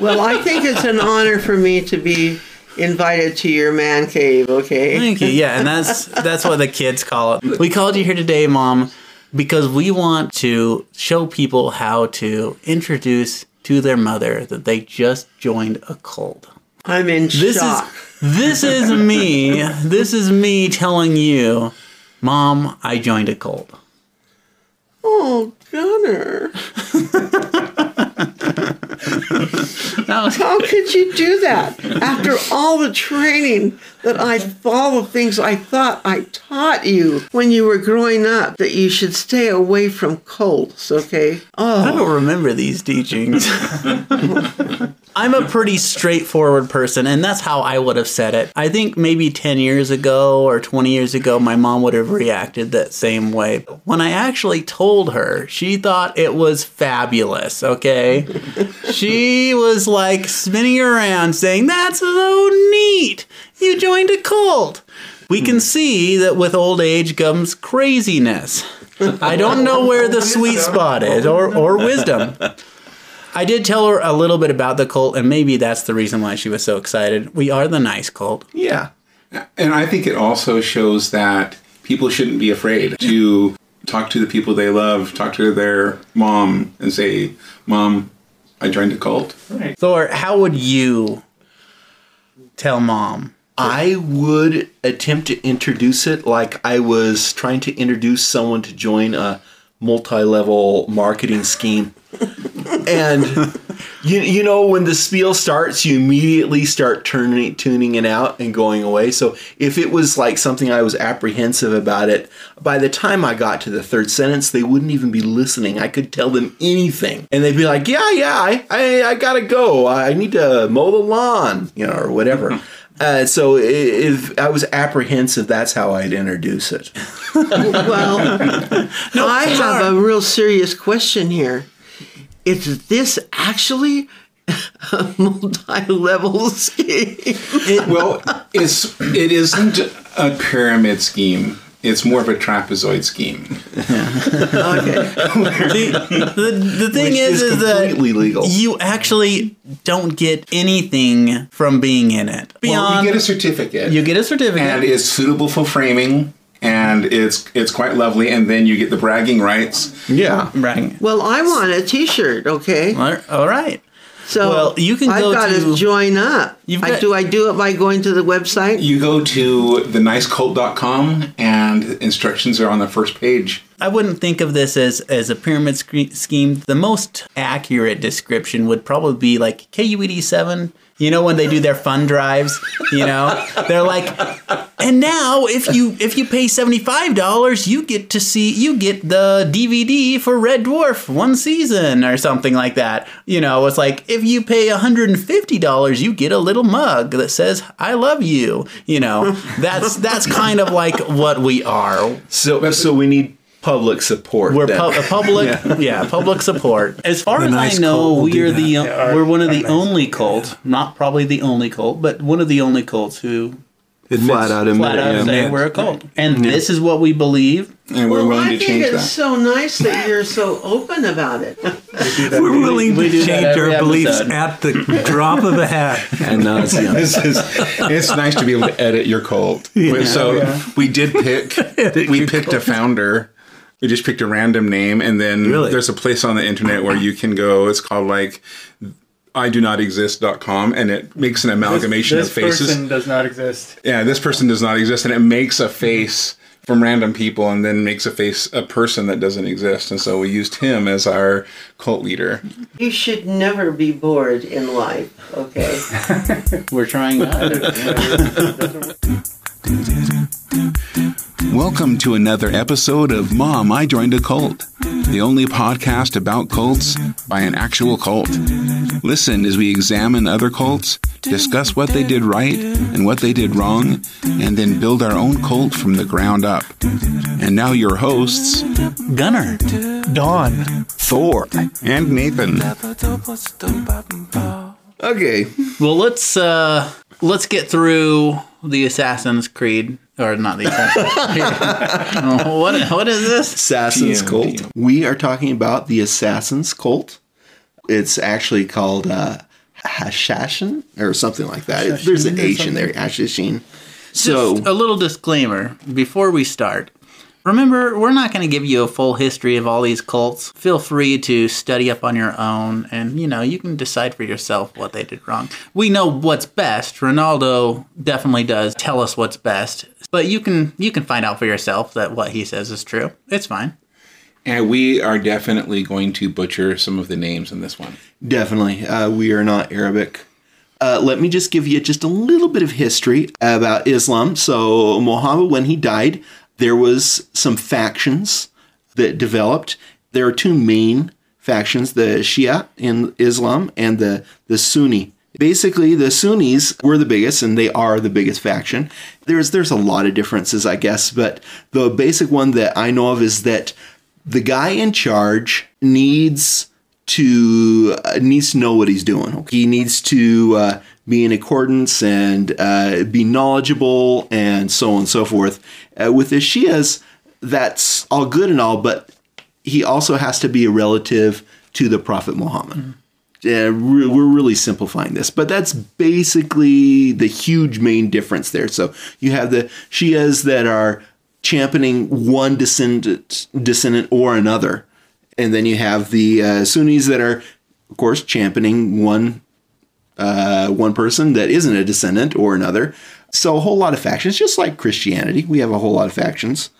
Well, I think it's an honor for me to be invited to your man cave. Okay. Thank you. Yeah, and that's that's what the kids call it. We called you here today, Mom, because we want to show people how to introduce to their mother that they just joined a cult. I'm in This shock. is this is me. This is me telling you, Mom, I joined a cult. Oh, Gunner. How could you do that? After all the training that I, all the things I thought I taught you when you were growing up that you should stay away from cults, okay? Oh, I don't remember these teachings. I'm a pretty straightforward person, and that's how I would have said it. I think maybe 10 years ago or 20 years ago, my mom would have reacted that same way. When I actually told her, she thought it was fabulous, okay? she was like spinning around saying, That's so neat! You joined a cult! We can see that with old age comes craziness. I don't know where the sweet spot is, or, or wisdom. I did tell her a little bit about the cult, and maybe that's the reason why she was so excited. We are the nice cult. Yeah. And I think it also shows that people shouldn't be afraid to talk to the people they love, talk to their mom and say, Mom, I joined a cult. Thor, how would you tell mom? I would attempt to introduce it like I was trying to introduce someone to join a multi-level marketing scheme. and you, you know when the spiel starts you immediately start turning tuning it out and going away. So if it was like something i was apprehensive about it by the time i got to the third sentence they wouldn't even be listening. I could tell them anything. And they'd be like yeah yeah i i, I gotta go. I need to mow the lawn you know or whatever uh, so i- if i was apprehensive that's how i'd introduce it well, no, I have a real serious question here. Is this actually a multi-level scheme? Well, it's it isn't a pyramid scheme. It's more of a trapezoid scheme. Okay. The, the, the thing Which is, is is that legal. you actually don't get anything from being in it. Well, Beyond, you get a certificate. you get a certificate. and it's suitable for framing and it's it's quite lovely and then you get the bragging rights yeah right. Well, I want a T-shirt. Okay. All right. So Well, you can I've go got to- join up. You've I, do I do it by going to the website? you go to thenicecult.com and instructions are on the first page I wouldn't think of this as, as a pyramid scheme. The most accurate description would probably be like KUED7. You know when they do their fun drives, you know, they're like, and now if you if you pay seventy five dollars, you get to see you get the DVD for Red Dwarf one season or something like that. You know, it's like if you pay one hundred and fifty dollars, you get a little mug that says "I love you." You know, that's that's kind of like what we are. So, so we need public support. We're pu- a public, yeah. public support. As far as nice I know, we are the Yeah, we're one of the nice only cult, cults, not probably the only cult, but one of the only cults who flat out admit flat it, out yeah. say we're a cult, and this is what we believe. and we're well, willing I to think change it's so nice that you're so open about it. We're willing we to change every our beliefs episode. at the drop of a hat. and now it's yeah. this is it's nice to be able to edit your cult so we did pick we picked a founder we just picked a random name and then Really? there's a place on the internet where you can go it's called like i do not exist.com and it makes an amalgamation this of faces This person does not exist. yeah this person does not exist and it makes a face from random people and then makes a face a person that doesn't exist and so we used him as our cult leader You should never be bored in life. Okay. We're trying that. Welcome to another episode of Mom, I Joined a Cult, the only podcast about cults by an actual cult. Listen as we examine other cults, discuss what they did right and what they did wrong, and then build our own cult from the ground up. And now your hosts, Gunner. Dawn. Thor and Nathan. Okay. Well, let's uh let's get through the Assassin's Creed, or not the Assassin's Creed. What what is this? Assassin's TM. Cult. We are talking about the Assassin's Cult. It's actually called uh, Hashashin or something like that. There's an H in there, Hashashin. So Just a little disclaimer before we start. Remember, we're not going to give you a full history of all these cults. Feel free to study up on your own and, you know, you can decide for yourself what they did wrong. We know what's best. Ronaldo definitely does tell us what's best. But you can you can find out for yourself that what he says is true. It's fine. And we are definitely going to butcher some of the names in this one. Definitely. Uh, we are not Arabic. Uh, let me just give you just a little bit of history about Islam. So, Muhammad, when he died, there was some factions that developed. There are two main factions: the Shia in Islam and the the Sunni. Basically, the Sunnis were the biggest, and they are the biggest faction. There's there's a lot of differences, I guess, but the basic one that I know of is that the guy in charge needs to uh, needs to know what he's doing. He needs to uh, be in accordance and uh, be knowledgeable and so on and so forth. Uh, with the Shias, that's all good and all, but he also has to be a relative to the Prophet Muhammad. Yeah, re- we're really simplifying this, but that's basically the huge main difference there. So you have the Shias that are championing one descendant, descendant or another, and then you have the uh, Sunnis that are, of course, championing one uh, one person that isn't a descendant or another. So a whole lot of factions, just like Christianity, we have a whole lot of factions.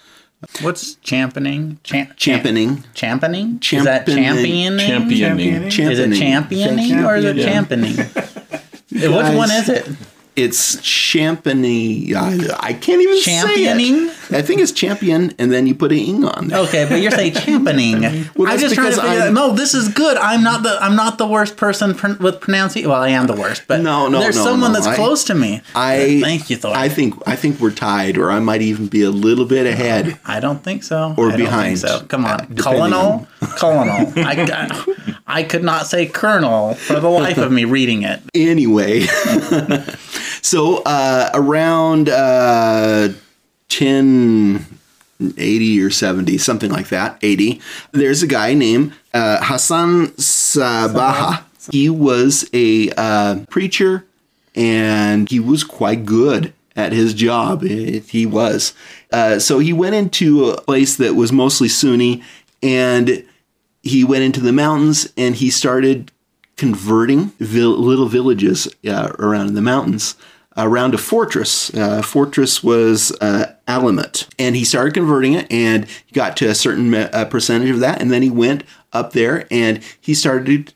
What's championing? Champ- Championing. Championing? Is that Championing. championing? Championing. Is it championing or is it championing? Which one is it? It's championing. I, I can't even Championing? say it. I think it's champion, and then you put an ing on there. Okay, but you're saying championing. Well, I'm just trying to figure out. No, this is good. I'm not the I'm not the worst person pr- with pronouncing. Well, I am the worst, but No, no, there's no, someone no. that's I- close to me. I thank you, Thor. I think I think we're tied, or I might even be a little bit ahead. I don't think so. Or I don't behind, Think so come on, depending colonel, colonel. I, I could not say colonel for the life of me reading it. Anyway, so uh, around uh, 10, 80 or 70, something like that, 80, there's a guy named uh, Hassan Sabaha. He was a uh, preacher and he was quite good at his job. He was. Uh, so he went into a place that was mostly Sunni and he went into the mountains and he started converting vil- little villages uh, around in the mountains around a fortress. Uh, fortress was uh, Alamet, and he started converting it, and he got to a certain uh, percentage of that, and then he went up there and he started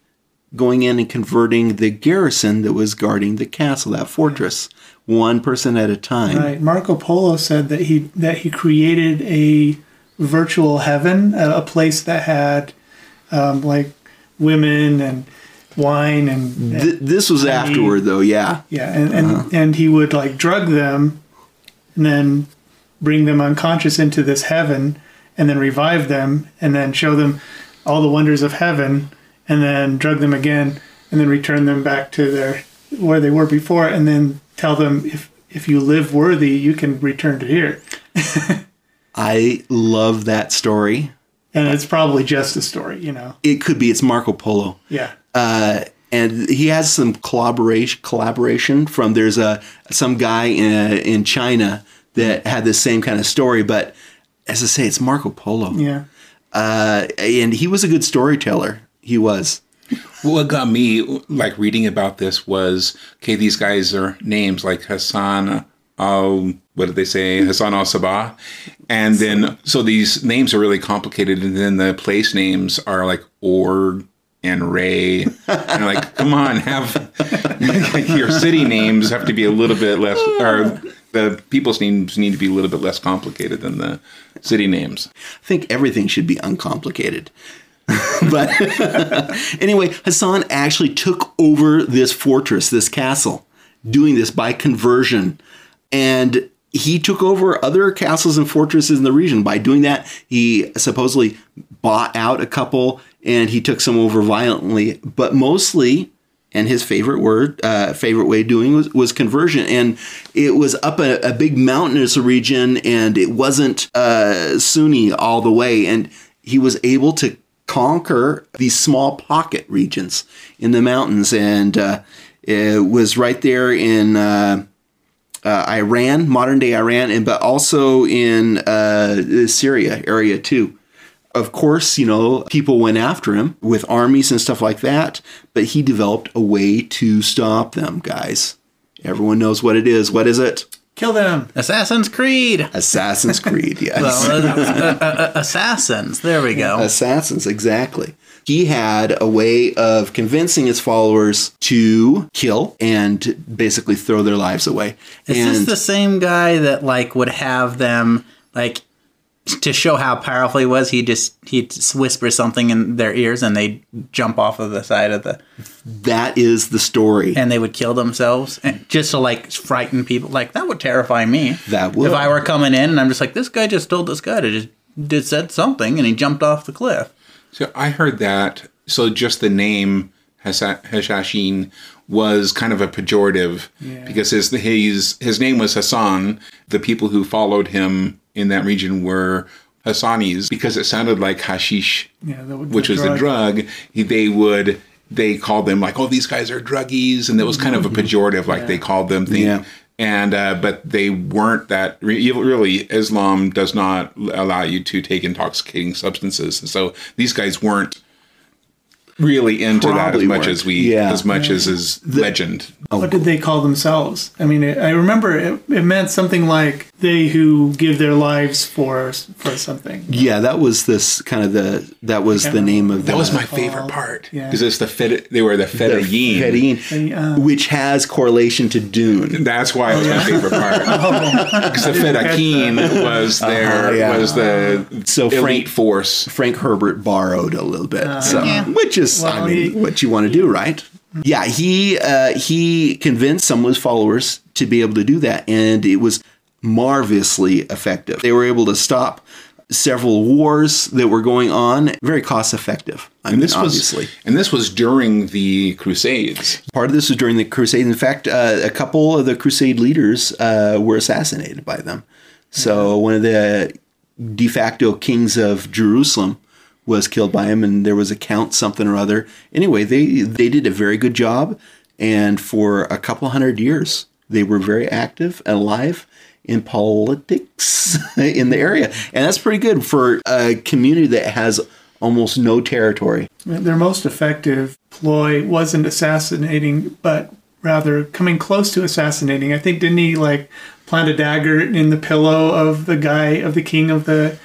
going in and converting the garrison that was guarding the castle, that fortress, one person at a time. Right. Marco Polo said that he that he created a virtual heaven, a, a place that had um, like women and wine and, and Th- this was afterward, though. Yeah, yeah, and and, uh-huh. and he would like drug them, and then bring them unconscious into this heaven, and then revive them, and then show them all the wonders of heaven, and then drug them again, and then return them back to their where they were before, and then tell them if if you live worthy, you can return to here. I love that story. And it's probably just a story, you know. It could be. It's Marco Polo. Yeah. Uh, and he has some collaboration collaboration from there's a some guy in, in China that had the same kind of story, but as I say, it's Marco Polo, Yeah. uh, and he was a good storyteller. He was. What got me like reading about this was okay, these guys are names like Hassan al what did they say? Hassan al Sabah. And then so these names are really complicated and then the place names are like Or and Ray. And like, come on, have your city names have to be a little bit less or the people's names need to be a little bit less complicated than the city names. I think everything should be uncomplicated. but anyway, Hassan actually took over this fortress, this castle, doing this by conversion. And he took over other castles and fortresses in the region. By doing that, he supposedly bought out a couple and he took some over violently, but mostly and his favorite word, uh, favorite way of doing was, was conversion. And it was up a, a big mountainous region, and it wasn't uh, Sunni all the way. And he was able to conquer these small pocket regions in the mountains, and uh, it was right there in. Uh, uh, Iran, modern day Iran, and but also in uh, Syria area too. Of course, you know, people went after him with armies and stuff like that, but he developed a way to stop them, guys. Everyone knows what it is. What is it? Kill them. Assassin's Creed. Assassin's Creed, yes. Well, uh, uh, uh, assassins. There we go. Assassins, exactly. He had a way of convincing his followers to kill and basically throw their lives away. Is and this the same guy that like would have them like to show how powerful he was? He just he'd whisper something in their ears and they would jump off of the side of the that is the story. and they would kill themselves and just to like frighten people. Like that would terrify me. That would. If I were coming in and I'm just like this guy just told this guy to just did said something and he jumped off the cliff. So I heard that. So just the name Hasa- Hashashin was kind of a pejorative because his his his name was Hassan. The people who followed him in that region were Hassanis because it sounded like hashish, Yeah, the, the which was the drug. They would they called them like, oh, these guys are druggies, and that was kind of a pejorative, like they called them. Thing. Yeah. And uh, but they weren't that really. Islam does not allow you to take intoxicating substances, and so these guys weren't really into that as much weren't. as we, Yeah. as much as is legend. What did they call themselves? I mean, it, I remember it, it meant something like they who give their lives for for something. yeah, that was this kind of the that was the name of That the, was my favorite part Yeah. because it's the fed. They were the the Fedayeen. Fedayeen, uh, which has correlation to Dune. That's why it was my favorite part. Because the Fedayeen was there Uh-huh, yeah. was the So elite Frank- force. Frank Herbert borrowed a little bit, so Yeah. which is I Well, mean he- what you want to do, right? Yeah, he uh, he convinced some of his followers to be able to do that, and it was marvelously effective. They were able to stop several wars that were going on, very cost effective. I And mean, this obviously. was and this was during the Crusades. Part of this was during the Crusades. In fact, uh, a couple of the Crusade leaders uh, were assassinated by them. So one of the de facto kings of Jerusalem was killed by him, and there was a count something or other. Anyway, they they did a very good job, and for a couple hundred years, they were very active and alive in politics in the area, and that's pretty good for a community that has almost no territory. Their most effective ploy wasn't assassinating, but rather coming close to assassinating. I think didn't he like plant a dagger in the pillow of the guy of the king of the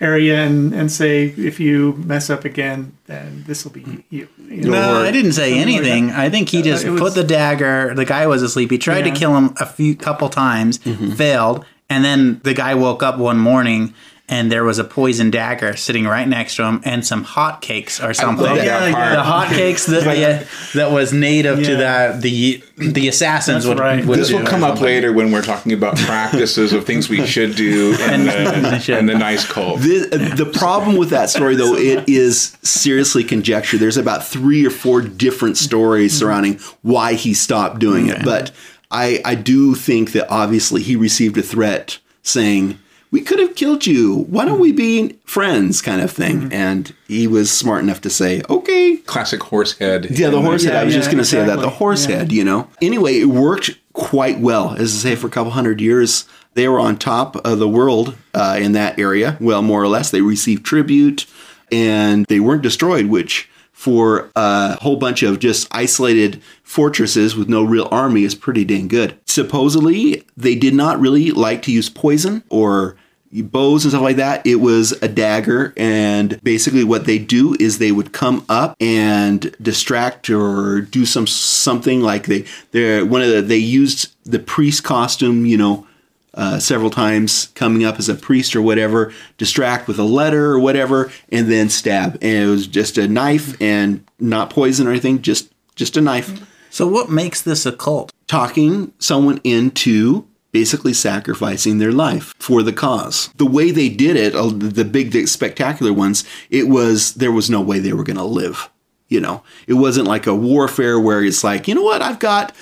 area and and say if you mess up again, then this will be hmm. you. you know, No, I didn't say something like anything. that. I think he uh, just it was- put the dagger. The guy was asleep. He tried Yeah. to kill him a few couple times, mm-hmm. failed, and then the guy woke up one morning and there was a poison dagger sitting right next to him and some hot cakes or something. love that Yeah. The hot cakes that the, that was native to Yeah. the the the assassins would, right. would This do will come up later when we're talking about practices of things we should do in the, in the nice cult. The, the problem with that story, though, it is seriously conjecture. There's about three or four different stories surrounding why he stopped doing it. But I, I do think that obviously he received a threat saying, We could have killed you. Why don't we be friends? kind of thing. And he was smart enough to say, Okay. Classic horse head. Yeah, the horse head. I was yeah, just going to say that. The exactly. horse Yeah. head, you know. Anyway, it worked quite well. As I say, for a couple hundred years, they were on top of the world uh, in that area. Well, more or less, they received tribute and they weren't destroyed, which for a whole bunch of just isolated fortresses with no real army is pretty dang good. Supposedly, they did not really like to use poison or bows and stuff like that. It was a dagger, and basically what they do is they would come up and distract or do some something like they they one of the they used the priest costume, you know. Uh, several times coming up as a priest or whatever, distract with a letter or whatever, and then stab. And it was just a knife and not poison or anything, just just a knife So what makes this a cult? talking someone into basically sacrificing their life for the cause. The way they did it, uh, the big, the spectacular ones, it was there was no way they were going to live. You know, it wasn't like a warfare where it's like, you know what, I've got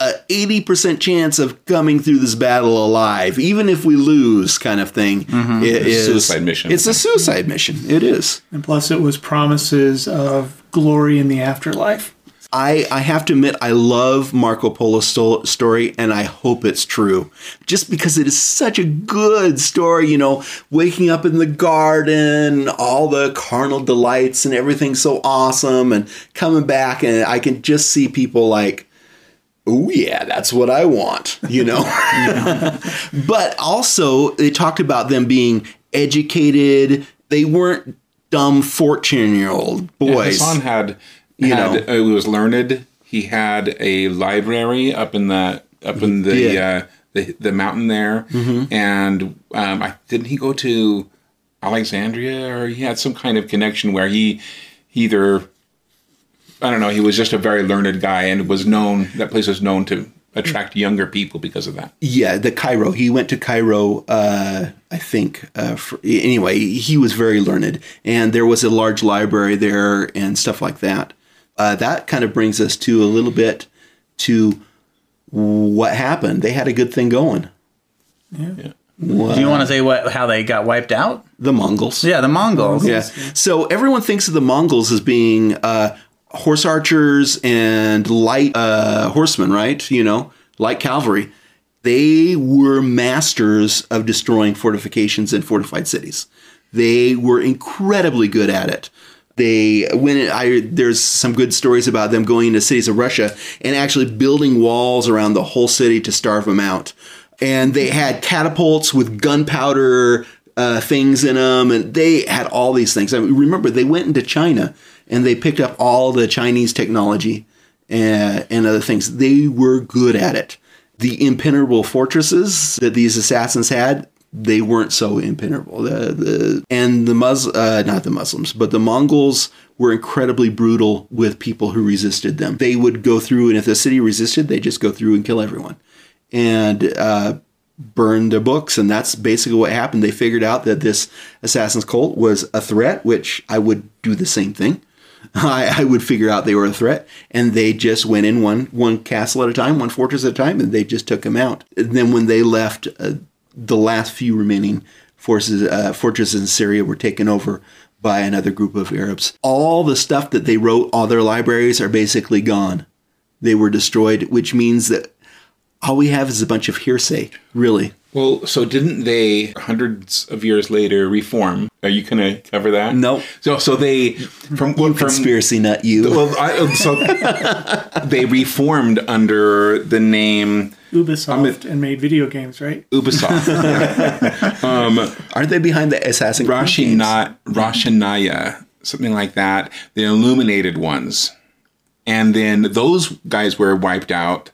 a 80% chance of coming through this battle alive, even if we lose, kind of thing. Mm-hmm. It is Suicide mission. It's a suicide mission. It is. And plus, it was promises of glory in the afterlife. I, I have to admit, I love Marco Polo's sto- story, and I hope it's true. Just because it is such a good story, you know, waking up in the garden, all the carnal delights, and everything so awesome, and coming back, and I can just see people like, oh, yeah, that's what I want, you know? but also, they talked about them being educated, they weren't dumb 14 year old Yeah, boys. Hassan had, You had know. uh, he was learned. He had a library up in the up in the Yeah. uh, the, the mountain there, and um, I didn't he go to Alexandria or he had some kind of connection where he, he either I don't know he was just a very learned guy and was known that place was known to attract younger people because of that. Yeah, the Cairo. He went to Cairo, uh, I think. Uh, for, anyway, he was very learned, and there was a large library there and stuff like that. Uh, that kind of brings us to a little bit to what happened. They had a good thing going. Yeah. Do you want to say what how they got wiped out? The Mongols. Yeah, the Mongols. Yeah. So everyone thinks of the Mongols as being uh, horse archers and light uh, horsemen, right? You know, light cavalry. They were masters of destroying fortifications and fortified cities. They were incredibly good at it. They when I there's some good stories about them going into cities of Russia and actually building walls around the whole city to starve them out. And they had catapults with gunpowder uh, things in them, and they had all these things. I mean, remember, they went into China and they picked up all the Chinese technology and, and other things. They were good at it. The impenetrable fortresses that these assassins had, they weren't so impenetrable. The, the and the Mus uh, not the Muslims, but the Mongols were incredibly brutal with people who resisted them. They would go through, and if the city resisted, they just go through and kill everyone, and uh, burn their books. And that's basically what happened. They figured out that this assassin's cult was a threat, which I would do the same thing. I, I would figure out they were a threat, and they just went in one one castle at a time, one fortress at a time, and they just took them out. And then when they left, uh, the last few remaining forces uh, fortresses in Syria were taken over by another group of Arabs. All the stuff that they wrote, all their libraries are basically gone. They were destroyed, which means that all we have is a bunch of hearsay, really. Well, so didn't they hundreds of years later reform? Are you gonna cover that? Nope. So so they from from Conspiracy nut you. well, I, uh, so they reformed under the name Ubisoft and made video games, right? Ubisoft, um, Aren't they behind the Assassin's Creed games? Rashina, Rashanaya, something like that. The illuminated ones, and then those guys were wiped out,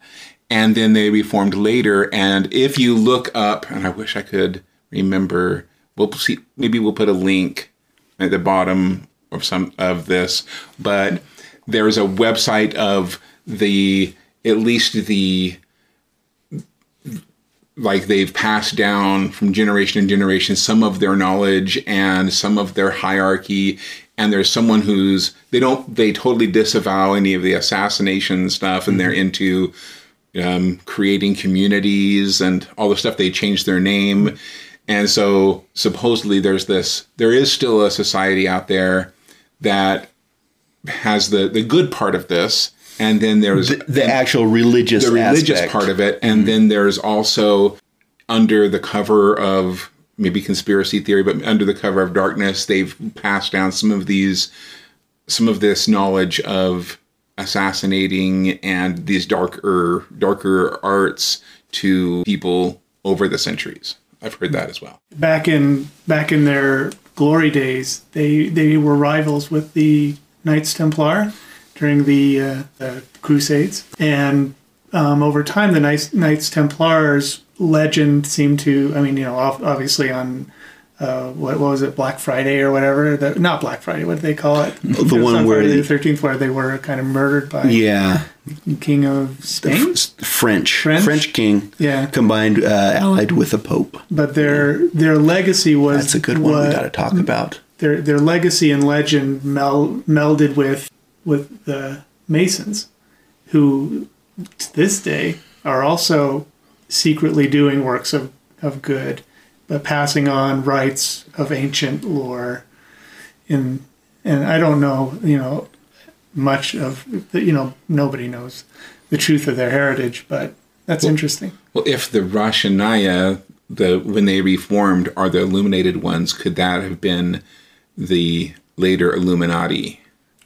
and then they reformed later. And if you look up, and I wish I could remember, we'll see. Maybe we'll put a link at the bottom of some of this, but there's a website of the at least the like they've passed down from generation to generation some of their knowledge and some of their hierarchy and there's someone who's they don't they totally disavow any of the assassination stuff and they're mm-hmm. into um, creating communities and all the stuff they changed their name and so supposedly there's this there is still a society out there that has the the good part of this and then there's the, the actual religious the religious aspect. part of it, and then there's also under the cover of maybe conspiracy theory, but under the cover of darkness, they've passed down some of these, some of this knowledge of assassinating and these darker, darker arts to people over the centuries. I've heard that as well. Back in back in their glory days, they they were rivals with the Knights Templar during the, uh, the Crusades, and um, over time, the Knights, Knights Templars legend seemed to. I mean, you know, obviously on. Uh, what, what was it, Black Friday or whatever? The, not Black Friday. What did they call it? The one on where Friday the- the Thirteenth, where they were kind of murdered by Yeah, King of Spain. French, French? French king, Yeah. combined uh, allied with a pope. but their their legacy was That's a good one. what- we got to talk about. their their legacy and legend mel, melded with with the Masons, who to this day are also secretly doing works of, of good, but passing on rites of ancient lore. In and I don't know, you know, much of the, you know nobody knows the truth of their heritage, but that's interesting. Well, if the Rashanaya, the when they reformed, are the illuminated ones, could that have been the later Illuminati?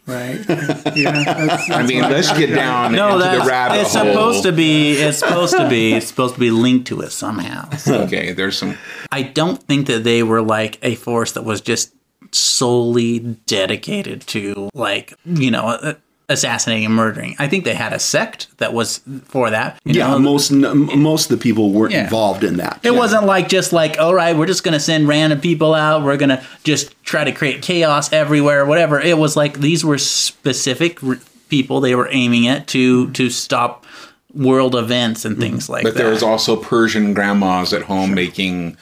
Right? Yeah. That's, I mean, let's get down No, into that's the rabbit it's hole. supposed to be. It's supposed to be. It's supposed to be linked to it somehow. Okay, there's some. I don't think that they were like a force that was just solely dedicated to like you know uh, assassinating and murdering. I think they had a sect that was for that. you Yeah, know? most n- most of the people weren't Yeah. involved in that. It wasn't like just like, all right, we're just going to send random people out. We're going to just try to create chaos everywhere, whatever. It was like these were specific r- people they were aiming at to to stop world events and mm-hmm. things like But that. But there was also Persian grandmas at home making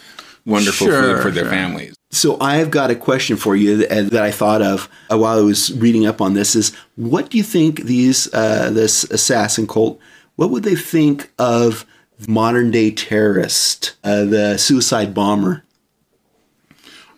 wonderful Sure, food for their sure. families. So I've got a question for you that, that I thought of uh, while I was reading up on this. Is what do you think these uh, this assassin cult? What would they think of modern day terrorist, uh, the suicide bomber?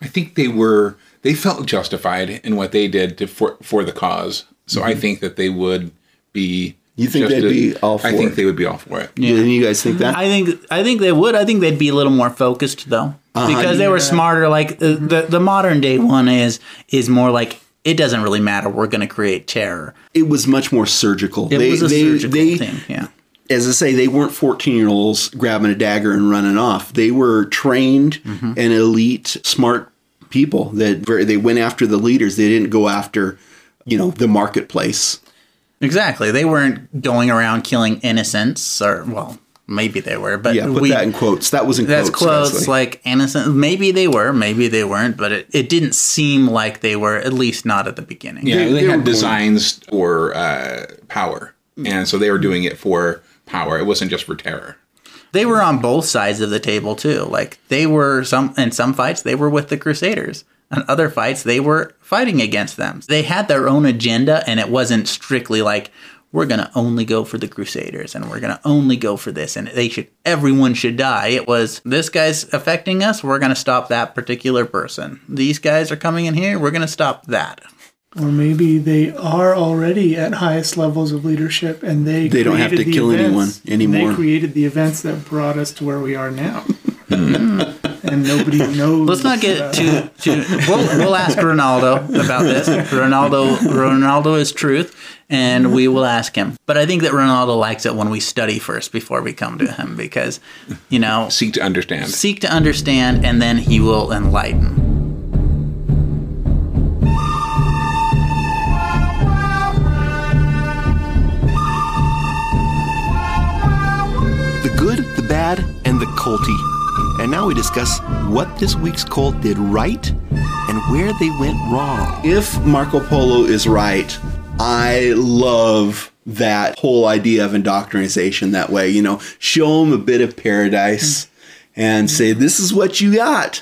I think they were they felt justified in what they did to, for for the cause. So I think that they would be. You think just they'd as- be all for I for think they would be all for it. Yeah. you guys think that? I think I think they would. I think they'd be a little more focused though, Uh-huh. because they were smarter. Like uh, the the modern day one is is more like it doesn't really matter. We're going to create terror. it was much more surgical. It was a surgical they, thing. Yeah. as I say, they weren't 14 year olds grabbing a dagger and running off. They were trained Mm-hmm. and elite, smart people that they went after the leaders. They didn't go after, you know, the marketplace. Exactly. They weren't going around killing innocents, or well, maybe they were, but Yeah, put we, that in quotes. That was in that's quotes. close. Like innocent. Maybe they were. Maybe they weren't. But it, it didn't seem like they were. At least not at the beginning. Yeah, they, they were had born- designs for uh, power, and so they were doing it for power. It wasn't just for terror. They were on both sides of the table too. Like they were some in some fights they were with the Crusaders. In other fights they were fighting against them. They had their own agenda and it wasn't strictly like we're going to only go for the Crusaders and we're going to only go for this and they should everyone should die. It was this guy's affecting us, we're going to stop that particular person. These guys are coming in here, we're going to stop that. Or maybe they are already at highest levels of leadership, and they They don't have to kill events- anyone anymore. They created the events that brought us to where we are now, hmm. And nobody knows. Let's not get too too. We'll, we'll ask Ronaldo about this. Ronaldo Ronaldo is truth, and we will ask him. But I think that Ronaldo likes it when we study first before we come to him, because you know Seek to understand. seek to understand, and then he will enlighten. the good, the bad, and the culty. And now we discuss what this week's cult did right and where they went wrong. If Marco Polo is right, I love that whole idea of indoctrination that way. You know, show them a bit of paradise and say, this is what you got.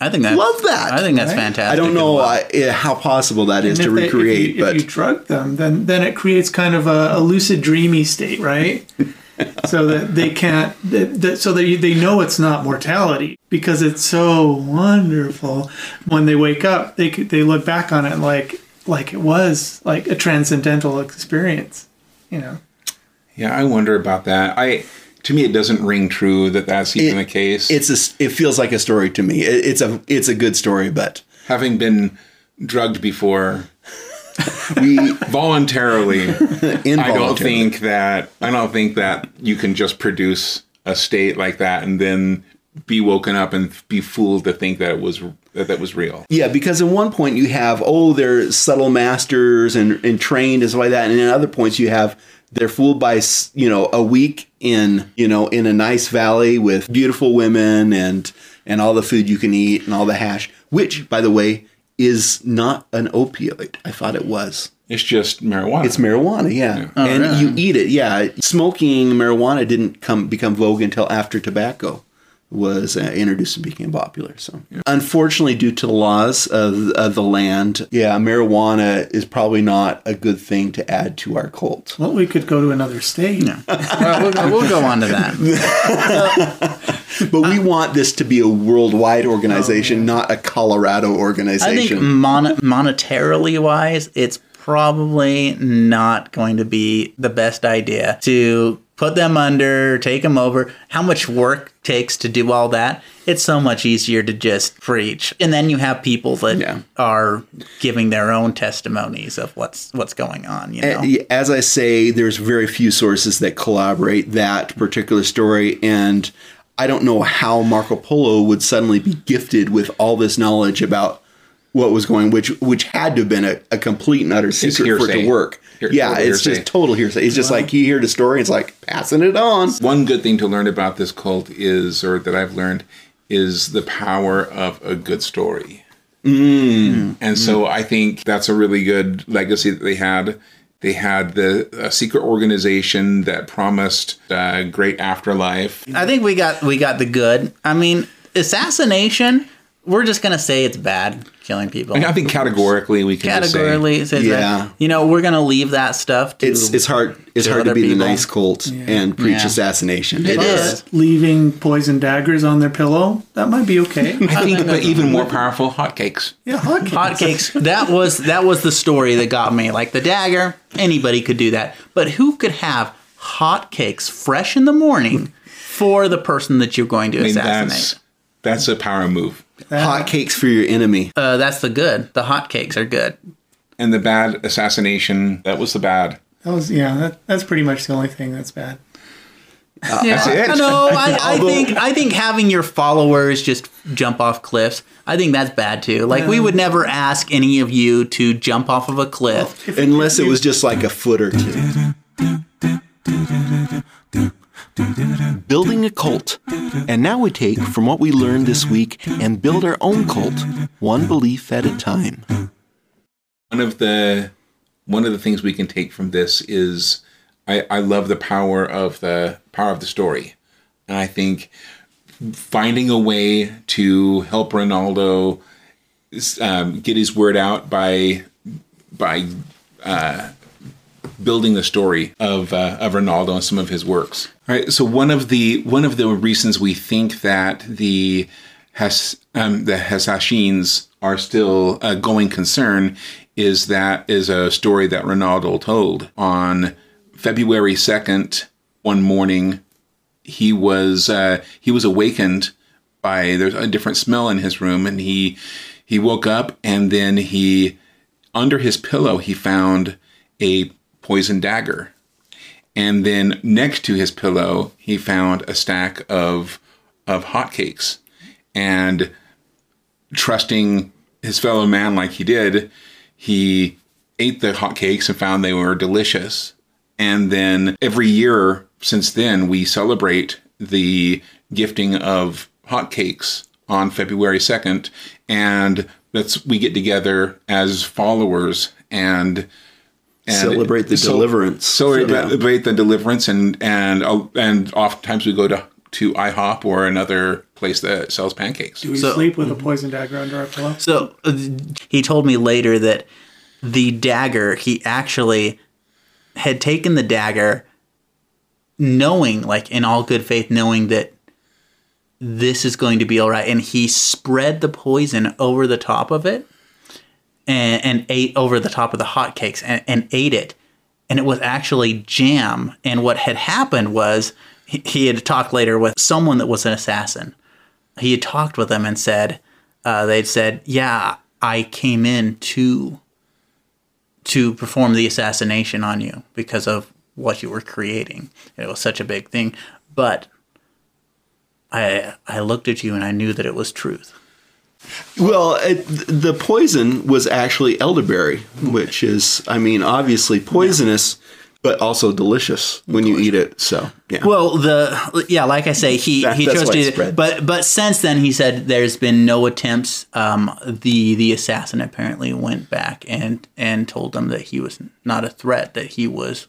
I think that Love that. I think that's Right? fantastic. I don't know well. I, eh, how possible that is And to if they- if recreate, you, but if you drug them, then then it creates kind of a, a lucid, dreamy state, right? so that they can't, that, that, so that they know it's not mortality because it's so wonderful. When they wake up, they they look back on it like like it was like a transcendental experience, you know. Yeah, I wonder about that. I to me, it doesn't ring true that that's even It- the case. it's a, it feels like a story to me. It, it's a it's a good story, but having been drugged before we voluntarily. I don't think that I don't think that you can just produce a state like that and then be woken up and be fooled to think that it was that that was real. Yeah, because at one point you have oh they're subtle masters and, and trained and stuff like that, and at other points you have they're fooled by you know a week in you know in a nice valley with beautiful women and and all the food you can eat and all the hash, which by the way is not an opioid. I thought it was. It's just marijuana. It's marijuana, yeah, and really? you eat it. Yeah, smoking marijuana didn't come become vogue until after tobacco. Was uh, introduced and became popular. So, unfortunately, due to the laws of, of the land, yeah, marijuana is probably not a good thing to add to our cult. Well, we could go to another state. well, we'll, we'll go on to that. But we want this to be a worldwide organization, not a Colorado organization. I organization. think mon- monetarily wise, it's probably not going to be the best idea to put them under, take them over. How much work takes to do all that? It's so much easier to just preach, and then you have people that Yeah. are giving their own testimonies of what's what's going on. You know, As I say, there's very few sources that collaborate that particular story, and I don't know how Marco Polo would suddenly be gifted with all this knowledge about what was going, which which had to have been a, a complete and utter secret for it to work. Hear- yeah, total it's hearsay. just total hearsay. It's just like you hear the story, it's like passing it on. One good thing to learn about this cult is, or that I've learned, is the power of a good story. Mm. And so I think that's a really good legacy that they had. They had the a secret organization that promised a great afterlife. I think we got we got the good. I mean, assassination. We're just gonna say it's bad killing people. And I think categorically we can just say Categorically, it says Yeah. that. You know, we're gonna leave that stuff to. It's it's hard it's to hard to other be the nice cult and preach Yeah. assassination. It It is. is. Leaving poison daggers on their pillow, that might be okay. I think, but even more powerful, hotcakes. yeah, hotcakes. hotcakes. That was that was the story that got me. Like the dagger, anybody could do that, but who could have hotcakes fresh in the morning for the person that you're going to I mean, assassinate? that's that's a power move. Hot cakes for your enemy. uh, that's the good. The hotcakes are good. And the bad assassination, that was the bad. That was yeah. That, that's pretty much the only thing that's bad. Yeah, That's it. No, I, I think I think having your followers just jump off cliffs. I think that's bad too. Like we would never ask any of you to jump off of a cliff. Unless it was just like a foot or two. Building a cult. And now we take from what we learned this week and build our own cult, one belief at a time. One of the one of the things we can take from this is I, I love the power of the power of the story. And I think finding a way to help Ronaldo um, get his word out by by uh, building the story of uh, of Ronaldo and some of his works. All right. So one of the one of the reasons we think that the has um, the Hasashins are still a going concern is that is a story that Ronaldo told on February second. One morning, he was uh, he was awakened by there's a different smell in his room, and he he woke up, and then he under his pillow he found a poison dagger, and then next to his pillow he found a stack of of hotcakes, and trusting his fellow man like he did, he ate the hotcakes and found they were delicious. And then every year since then, we celebrate the gifting of hotcakes on February 2nd. And that's, we get together as followers and, and Celebrate the deliverance. Celebrate the deliverance, and and uh, and oftentimes we go to to IHOP or another place that sells pancakes. Do we So- sleep with a poison dagger under our pillow? So uh, he told me later that the dagger, he actually had taken the dagger knowing, like in all good faith, knowing that this is going to be all right. And he spread the poison over the top of it and, and ate over the top of the hotcakes and, and ate it. And it was actually jam. And what had happened was he, he had talked later with someone that was an assassin. He had talked with them and said, uh, they'd said, "Yeah, I came in to to perform the assassination on you because of what you were creating. It was such a big thing, but I I looked at you and I knew that it was truth." Well, it, the poison was actually elderberry, which is, I mean, obviously poisonous, but also delicious when you eat it. So, yeah. Well, the yeah, like I say, he That- he chose to, but but since then he said there's been no attempts. Um, the the assassin apparently went back and and told them that he was not a threat, that he was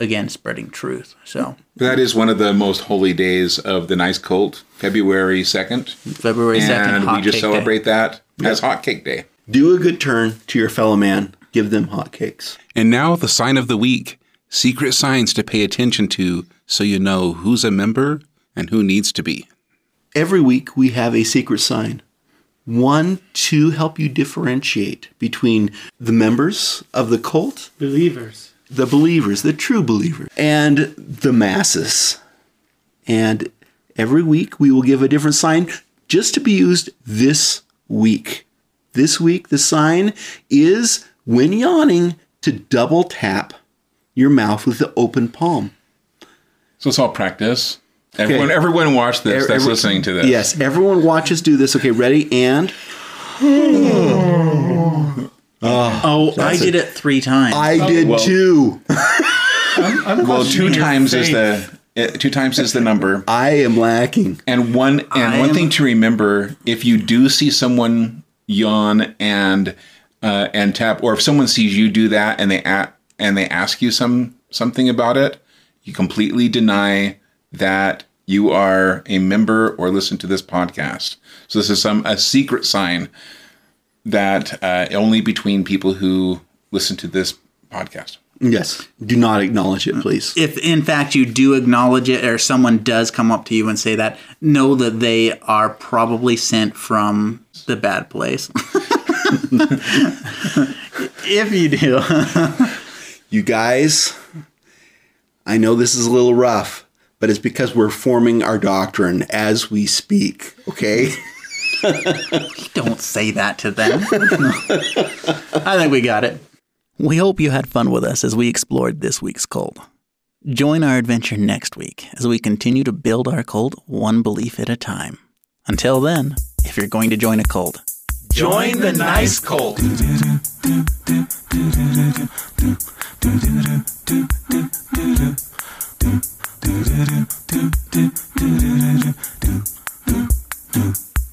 again spreading truth. So That is one of the most holy days of the nice cult, February 2nd. February second, And we just celebrate that as Hot Cake Day. Do a good turn to your fellow man. Give them hotcakes. And now the sign of the week secret signs to pay attention to so you know who's a member and who needs to be. Every week we have a secret sign. One to help you differentiate between the members of the cult, Believers. The believers, the true believers, and the masses. And every week we will give a different sign just to be used this week. This week, the sign is when yawning to double tap your mouth with the open palm. So it's all practice. Everyone, everyone watch this that's Every- listening to this. Yes, everyone watches do this. Okay, ready? And Oh, I did it three times. I did well- too. I'm Well, two your times is the uh, two times is the number. I am lacking. And one and I one am- thing to remember: if you do see someone yawn and uh, and tap, or if someone sees you do that and they a- and they ask you some something about it, you completely deny that you are a member or listen to this podcast. So this is some a secret sign that uh, only between people who listen to this podcast. Yes. Do not acknowledge it, please. if in fact you do acknowledge it or someone does come up to you and say that, know that they are probably sent from the bad place. if you do. You guys, I know this is a little rough, but it's because we're forming our doctrine as we speak, okay? Don't say that to them. I think we got it. We hope you had fun with us as we explored this week's cult. Join our adventure next week as we continue to build our cult one belief at a time. Until then, if you're going to join a cult, Join the nice cult.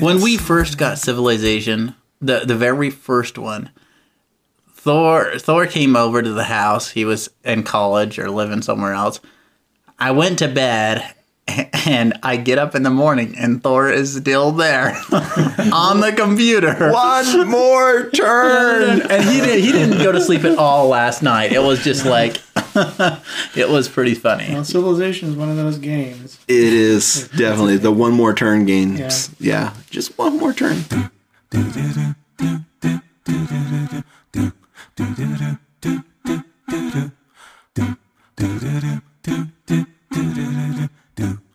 when we first got Civilization, the the very first one, Thor Thor came over to the house. He was in college or living somewhere else. I went to bed and I get up in the morning and Thor is still there on the computer. One more turn. And he didn't he didn't go to sleep at all last night. It was just like it was pretty funny. Well, Civilization is one of those games. It is definitely the one more turn games. Yeah, just one more turn do.